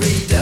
read